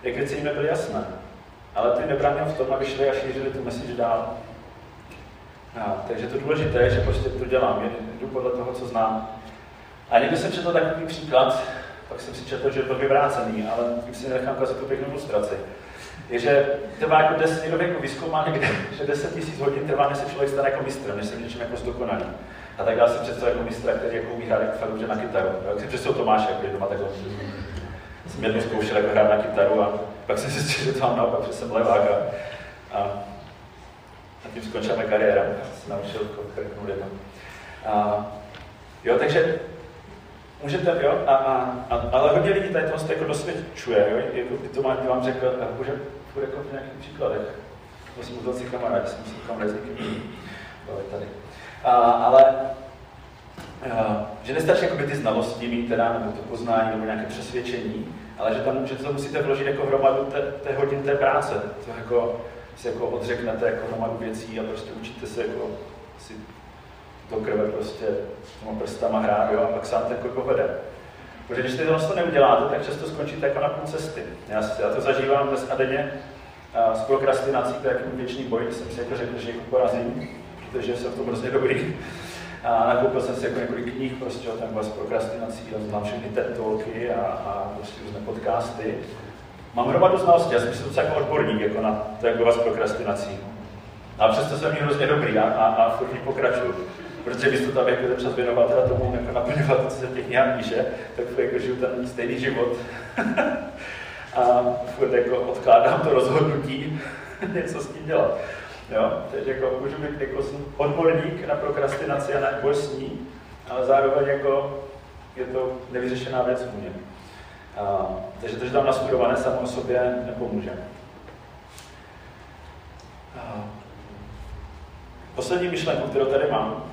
jak věci jim nebyly jasné. Ale ty nebránil v tom, aby šli a šířili tu message dál. A, takže to důležité je, že prostě to dělám, jdu podle toho, co znám. A někdy jsem četl takový příklad, pak jsem si četl, že byl vyvrácený, ale tím si nechám ukázat tu pěknou ilustraci. je, že trvá jako 10 někdo jako vyskoumá někde, že 10 tisíc hodin trvá, než se člověk stane jako mistrem, než se v něčem jako zdokonalí. A tak dá si představit jako mistra, který jako umí hrát jako fakt na kytaru. Jak si představu Tomáše, je doma takhle. Jsem jednou zkoušel jako hrát na kytaru a pak jsem zjistil, že to mám naopak, že jsem levák a, a, a tím skončila moje kariéra. Jsem naučil krknout jedno. A, jo, takže můžete, jo, a, a, a, ale hodně lidí tady to jako dosvědčuje, jo, jako by to mám, vám řekl, a může půjde jako v nějakých příkladech. To jsem udělal si kamarádi, jsem si kamarádi s někým tady. A, ale že nestačí jako ty znalosti mít teda, nebo to poznání, nebo nějaké přesvědčení, ale že tam že to musíte vložit jako hromadu té, té hodin té práce. To jako si jako odřeknete jako hromadu věcí a prostě učíte se jako si do krve prostě těma prstama hrát, jo, a pak sám ten jako povede. Protože když ty to neuděláte, tak často skončíte jako na půl cesty. Já, já to zažívám dnes a denně s prokrastinací, to je jako věčný boj, jsem si jako řekl, že jako porazím, protože jsem v tom hrozně dobrý. A nakoupil jsem si jako několik knih prostě o tom s prokrastinací, a znám všechny TED Talky a, a prostě různé podcasty. Mám hromadu znalostí, já jsem si docela jako odborník jako na to, jak s prokrastinací. A přesto jsem hrozně dobrý a, a, a furt pokračuju protože místo toho, abych ten čas věnoval teda tomu jako naplňovat to, co se těch nějak píše, tak furt jako žiju ten stejný život. [laughs] a furt jako odkládám to rozhodnutí, [laughs] něco s tím dělat. Jo? Takže jako můžu být jako odborník na prokrastinaci a na boj s ní, ale zároveň jako je to nevyřešená věc u mě. A, takže to, že tam nastudované samo o sobě nepomůže. A, poslední myšlenku, kterou tady mám,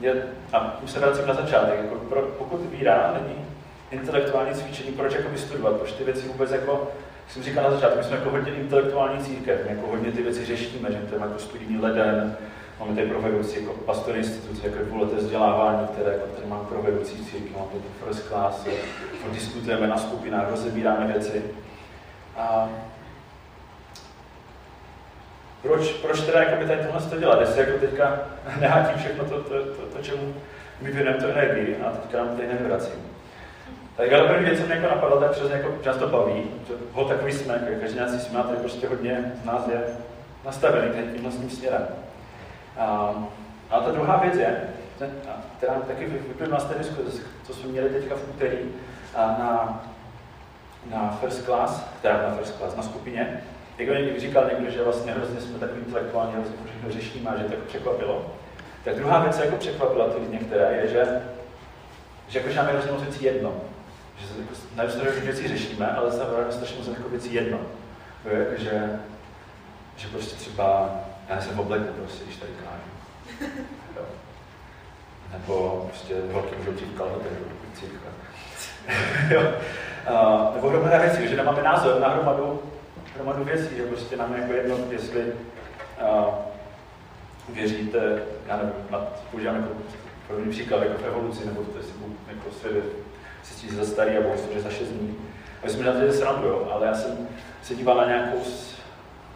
je, a už se vracím na začátek, jako pro, pokud víra není intelektuální cvičení, proč jako studovat, proč ty věci vůbec jako, jak jsem říkal na začátku, my jsme jako hodně intelektuální církev, my jako hodně ty věci řešíme, že to jako studijní leden, máme tady pro vedoucí jako pastory instituce, jako dvouleté vzdělávání, které jako tady mám pro vedoucí církev, máme tady first class, diskutujeme na skupinách, rozebíráme věci. A proč, proč teda jako by tady tohle to dělat, jestli jako teďka [laughs] nehátím všechno to, to, to, to čemu my věnujeme tu energii a teďka nám tady nevracím. Tak ale první věc, co mě jako napadlo, tak přesně jako často baví, že ho takový jsme, jako každý nás jsme, tady prostě hodně z nás je nastavený tímhle tím směrem. A, a ta druhá věc je, která taky vyplynula z té diskuze, co jsme měli teďka v úterý na, na first class, teda na first class, na skupině, jak říkal někdo, že vlastně hrozně jsme takový intelektuální, hrozně všechno řešíme a že to jako překvapilo. Tak druhá věc, co jako překvapila ty některé, je, že, že jako, že máme hrozně moc věcí jedno. Že se jako, na strašně věcí řešíme, ale zároveň strašně moc jako věcí jedno. Jo, jako, že, že prostě třeba, já jsem v obleku prostě, když tady kážu. [laughs] Nebo prostě holky můžou přijít kalhoty, [laughs] jo. Uh, nebo hromada věcí, že nemáme názor na hromadu hromadu věcí, že prostě nám jako jedno, jestli uh, věříte, já nevím, na, používám jako první příklad jako v evoluci, nebo to jestli jako svět se cítí za starý a bohu že za šest dní. A my jsme na to srandu, jo, ale já jsem se díval na nějakou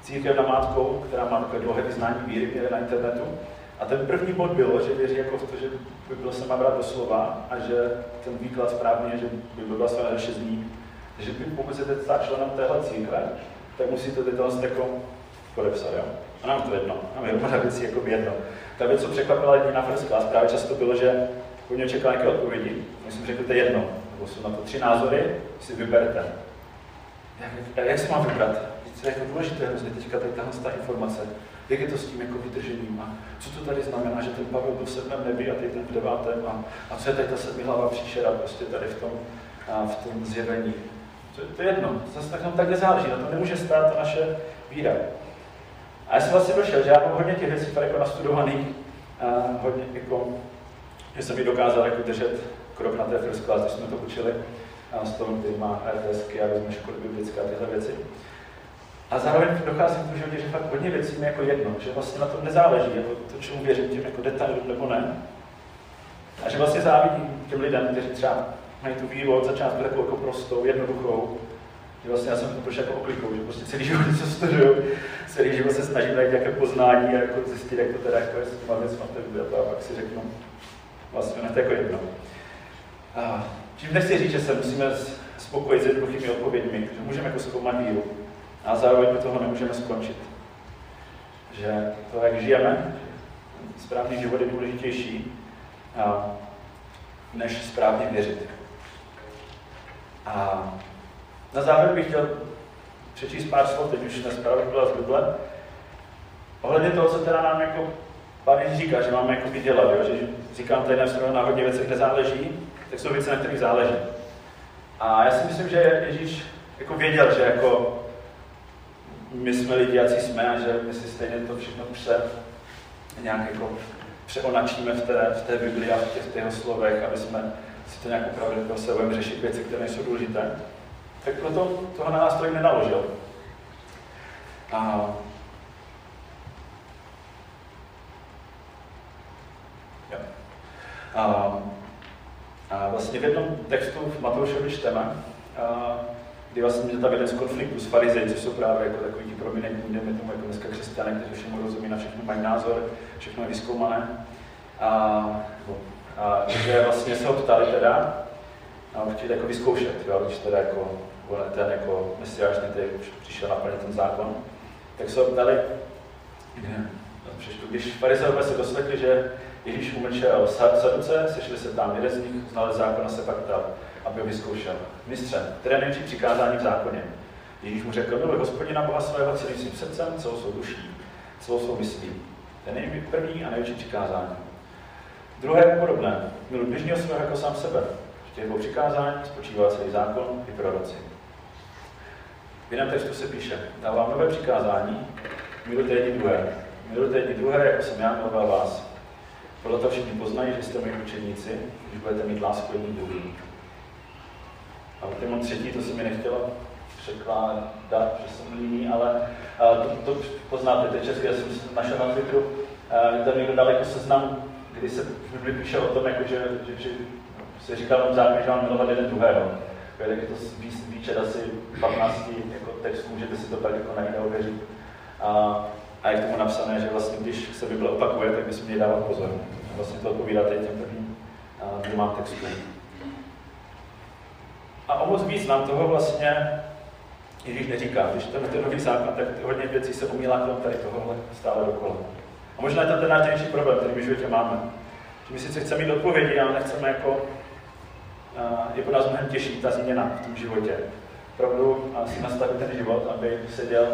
církev na mátkou, která má takové dlouhé vyznání víry na internetu. A ten první bod bylo, že věří jako v to, že Bible se má brát do slova a že ten výklad správně je, že by byla za šest dní. Takže pokud se teď stát členem téhle církve, tak musíte ty tohle jako podepsat, jo? A nám to jedno, nám je hromada věcí jako jedno. Ta věc, co překvapila lidi na first class, právě často bylo, že po něm čekal nějaké odpovědi. My jsme řekli, to je jedno, nebo jsou na to tři názory, si vyberte. Jak, jak si mám vybrat? To je jako důležité hrozně teďka tady tahle ta informace. Jak je to s tím jako vytržením a co to tady znamená, že ten Pavel byl v sedmém nebi a teď ten v devátém a, a co je tady ta sedmihlava příšera prostě tady v tom, a v tom zjevení. To, to je jedno, zase tak nám tak nezáleží, na to nemůže stát ta naše víra. A já jsem vlastně došel, že já mám hodně těch věcí jako nastudovaných, hodně jako, že jsem mi dokázal jako držet krok na té first class, když jsme to učili, a s tom, který má RTSky a vezme školy biblické a tyhle věci. A zároveň dochází k tomu, že fakt hodně věcí mi jako jedno, že vlastně na tom nezáleží, jako to, čemu věřím, tím jako detailům nebo ne. A že vlastně závidím těm lidem, kteří třeba mají tu víru od začátku takovou jako prostou, jednoduchou, že vlastně já jsem to prošel jako oklikou, že prostě celý život něco studuju, celý život se snažím najít nějaké poznání a jako zjistit, jak to teda jako je s těma věcma to a pak si řeknu, vlastně ne to jako jedno. A čím nechci říct, že se musíme spokojit s jednoduchými odpověďmi, že můžeme jako zkoumat víru, A zároveň my toho nemůžeme skončit. Že to, jak žijeme, správný život je důležitější, než správně věřit. A na závěr bych chtěl přečíst pár slov, teď už dneska byla z Bible, ohledně toho, co teda nám jako Pán říká, že máme jako dělat, jo? že říkám tady na hodně věcech nezáleží, tak jsou věci, na kterých záleží. A já si myslím, že Ježíš jako věděl, že jako my jsme lidi, jaký jsme a že my si stejně to všechno pře, nějak jako přeonačíme v té, v té Biblii a v těch, těch slovech, aby jsme si to nějak opravdu pro sebe budeme řešit věci, které nejsou důležité. Tak proto toho na nás tolik nenaložil. A A, a vlastně v jednom textu v Matoušovi čteme, a, kdy vlastně je tam jeden z konfliktů s farizej, což jsou právě jako takový ti prominentní, jdeme tomu jako dneska křesťané, kteří všemu rozumí, na všechno mají názor, všechno je vyzkoumané. A, a že vlastně se ho ptali teda, a chtěli jako vyzkoušet, jo, když teda jako ten jako mesiáš, který přišel naplnit ten zákon, tak se ho ptali, přečtu, když farizeové se doslechli, že Ježíš umlčel saduce, sešli se tam jeden z nich, znalec zákona se pak ptal, aby ho vyzkoušel. Mistře, které největší přikázání v zákoně? Ježíš mu řekl, miluj hospodina Boha svého celým svým srdcem, celou svou duší, celou svou myslí. To je první a největší přikázání. Druhé je podobné. Miluj bližního svého jako sám sebe. V těch dvou přikázání spočívá celý zákon i proroci. V jiném textu se píše, dávám nové přikázání, milujte jedni druhé. Milujte jedni druhé, jako jsem já miloval vás. Podle toho všichni poznají, že jste moji učeníci, když budete mít lásku jedný druhý. A Timon třetí, to se mi nechtělo překládat, že jsem líný, ale to, to poznáte, teď česky, já jsem našel na Twitteru, tam někdo dal jako seznam, kdy se v Bibli píše o tom, jako, že, že, že se říká vám zákon, že mám milovat jeden druhého. Tak je to výčet asi 15 jako textů, můžete si to tak jako najít a ověřit. A, a je k tomu napsané, že vlastně, když se Bible opakuje, tak bychom měli dávat pozor. Vlastně to odpovídá teď těm prvním dvěma textům. A o moc víc nám toho vlastně Ježíš neříká. Když to ten nový zákon, tak hodně věcí se umílá kolem tady tohohle stále dokola. A možná je to ten náš největší problém, který my v životě máme. Že my sice chceme mít odpovědi, ale nechceme jako, je pro nás mnohem těžší ta změna v tom životě. Opravdu si nastavit ten život, aby seděl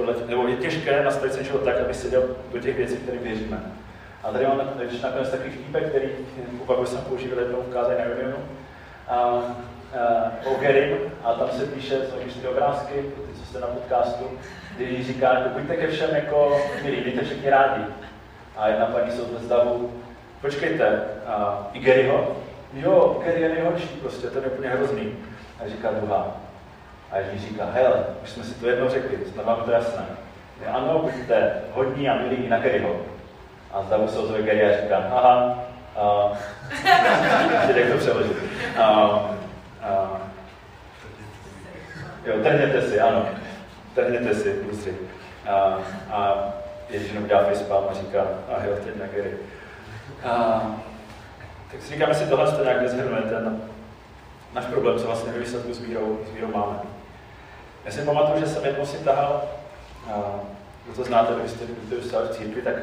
podle, nebo je těžké nastavit život tak, aby seděl do těch věcí, které věříme. A tady mám když nakonec takový vtípek, který opravdu jsem použil jednou v kázání na Unionu, a, a, o Gerim, a tam se píše, jsou čtyři obrázky, ty, co jste na podcastu, kdy říká, jako buďte ke všem jako milí, mějte všichni rádi. A jedna paní se z davu, počkejte, a, i Garyho? Jo, Gary je nejhorší, prostě, to je úplně hrozný. A říká druhá, a Ježíš říká, hele, už jsme si to jednou řekli, snad vám to jasné. Ano, buďte hodní a milí i na Garyho. A zdavu se ozve Gary a říká, aha, uh, [laughs] jak to přeložit. Uh, uh, jo, trhněte si, ano. Trhněte si, kusy. A, a Ježíš jenom dělá facepalm a říká, a jo, teď na Gary. A, tak si říkáme si tohle, to nějak nezhrnuje ten náš problém, co vlastně ve výsledku s vírou, s vírou máme. Já si pamatuju, že jsem jednou si tahal, kdo to znáte, kdo jste, jste v církvi, tak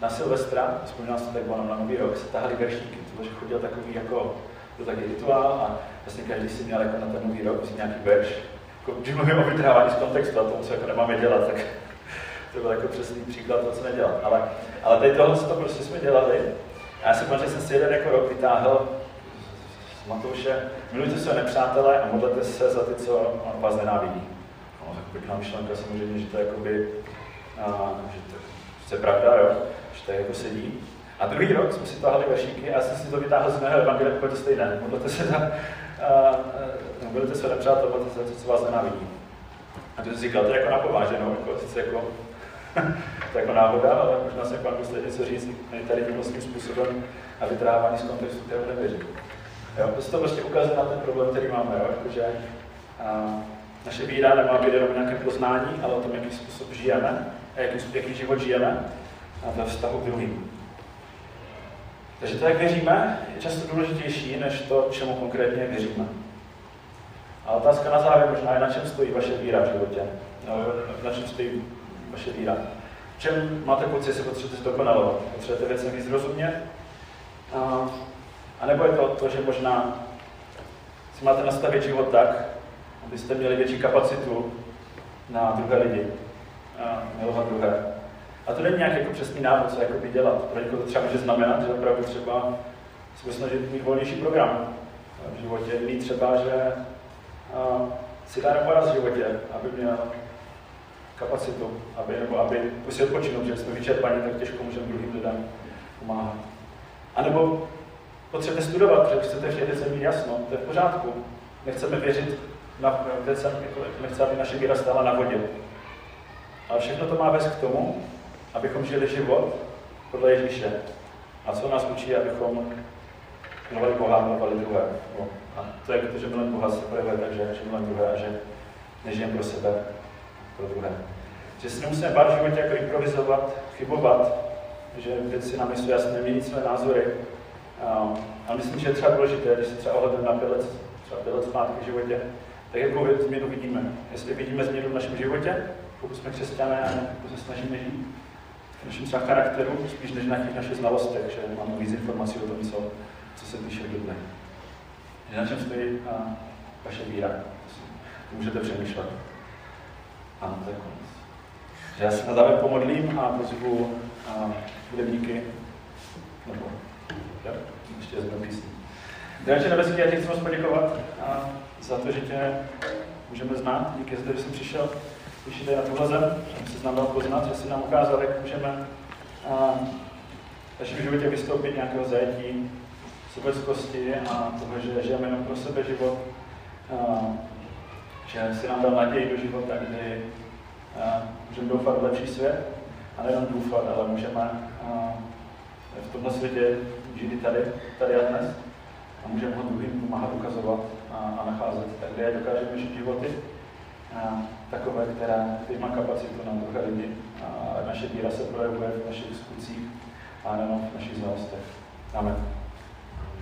na Silvestra, vzpomínal jsem tak bylo na Nový rok, se tahali veršníky, protože chodil takový jako, byl takový rituál a vlastně každý si měl jako na ten Nový rok vzít nějaký verš. Jako, když mluvím o vytrhávání z kontextu a tomu, co jako nemáme dělat, tak [laughs] to byl jako přesný příklad toho, co nedělat. Ale, ale tady tohle to prostě jsme dělali. Já si pamatuju, že jsem si jeden jako rok vytáhl Matouše, milujte své nepřátelé a modlete se za ty, co vás nenávidí. No, tak pěkná myšlenka samozřejmě, že to je jakoby, a, že to, to je pravda, jo? že to je jako sedí. A druhý rok jsme si tahali vešíky a já jsem si to vytáhl z mého evangelia úplně stejné. Modlete se za, a, milujte své nepřátelé, modlete se za to, co vás nenávidí. A to jsem říkal, to je jako napováženou, jako, sice jako, [laughs] to jako náhoda, ale možná se pan musí něco říct tady tím vlastním způsobem a vytrhávání z kontextu, kterého nevěřím. Jo, to to prostě ukazuje na ten problém, který máme, jo? Jakože, a, naše víra nemá být jenom nějaké poznání, ale o tom, jaký způsob žijeme a jaký, jaký život žijeme a ve vztahu k druhým. Takže to, jak věříme, je často důležitější, než to, čemu konkrétně věříme. A otázka na závěr možná je, na čem stojí vaše víra v životě. No, na čem stojí vaše víra. V čem máte pocit, že se potřebujete zdokonalovat? Potřebujete věcem víc rozumět? A nebo je to to, že možná si máte nastavit život tak, abyste měli větší kapacitu na druhé lidi, a milovat druhé. A to není nějaký jako přesný návod, co jako dělat. Pro někoho to třeba může znamenat, že opravdu třeba se snažit mít volnější program v životě. Mít třeba, že a, si dá poraz v životě, aby měl kapacitu, aby, nebo aby si odpočinout, že jsme vyčerpaní, tak těžko můžeme druhým lidem pomáhat. A nebo potřebujete studovat, protože chcete v těch věcech mít jasno, to je v pořádku. Nechceme věřit na jako nechce, aby naše víra stála na vodě. Ale všechno to má vést k tomu, abychom žili život podle Ježíše. A co nás učí, abychom milovali Boha milovali druhé. A to je, protože milujeme Boha se projevuje tak, že, že milujeme druhé a že nežijeme pro sebe, pro druhé. Že si nemusíme bát v životě jako improvizovat, chybovat, že věci nám jsou jasné, měnit své názory. A, a myslím, že je třeba důležité, když se třeba ohledem na pět třeba pět zpátky v životě, tak jakou změnu vidíme. Jestli vidíme změnu v našem životě, pokud jsme křesťané a pokud se snažíme žít, v našem třeba charakteru, spíš než na těch našich znalostech, že máme víc informací o tom, co, co se píše v Bibli. Že na čem stojí a, vaše víra. Můžete přemýšlet. Ano, to je konec. Že já se na závěr pomodlím a pozvu hudebníky, nebo ja, ještě jednou písní. Drače nebeský, já ti chci moc poděkovat a za to, že tě můžeme znát. Díky za to, že jsi přišel, když na tuhle zem, že jsi nám dal poznat, že jsi nám ukázal, jak můžeme v našem životě vystoupit nějakého zajetí, sobeckosti a toho, že žijeme jenom pro sebe život, a, že si nám dal naději do života, kdy a, můžeme doufat v lepší svět, a nejenom doufat, ale můžeme a, v tomto světě i tady, tady a dnes a můžeme ho druhým pomáhat ukazovat a, a nacházet. Tak kde dokážeme žít životy a, takové, které, které má kapacitu na druhé lidi. A naše víra se projevuje v našich diskucích a nejenom v našich znalostech. Amen.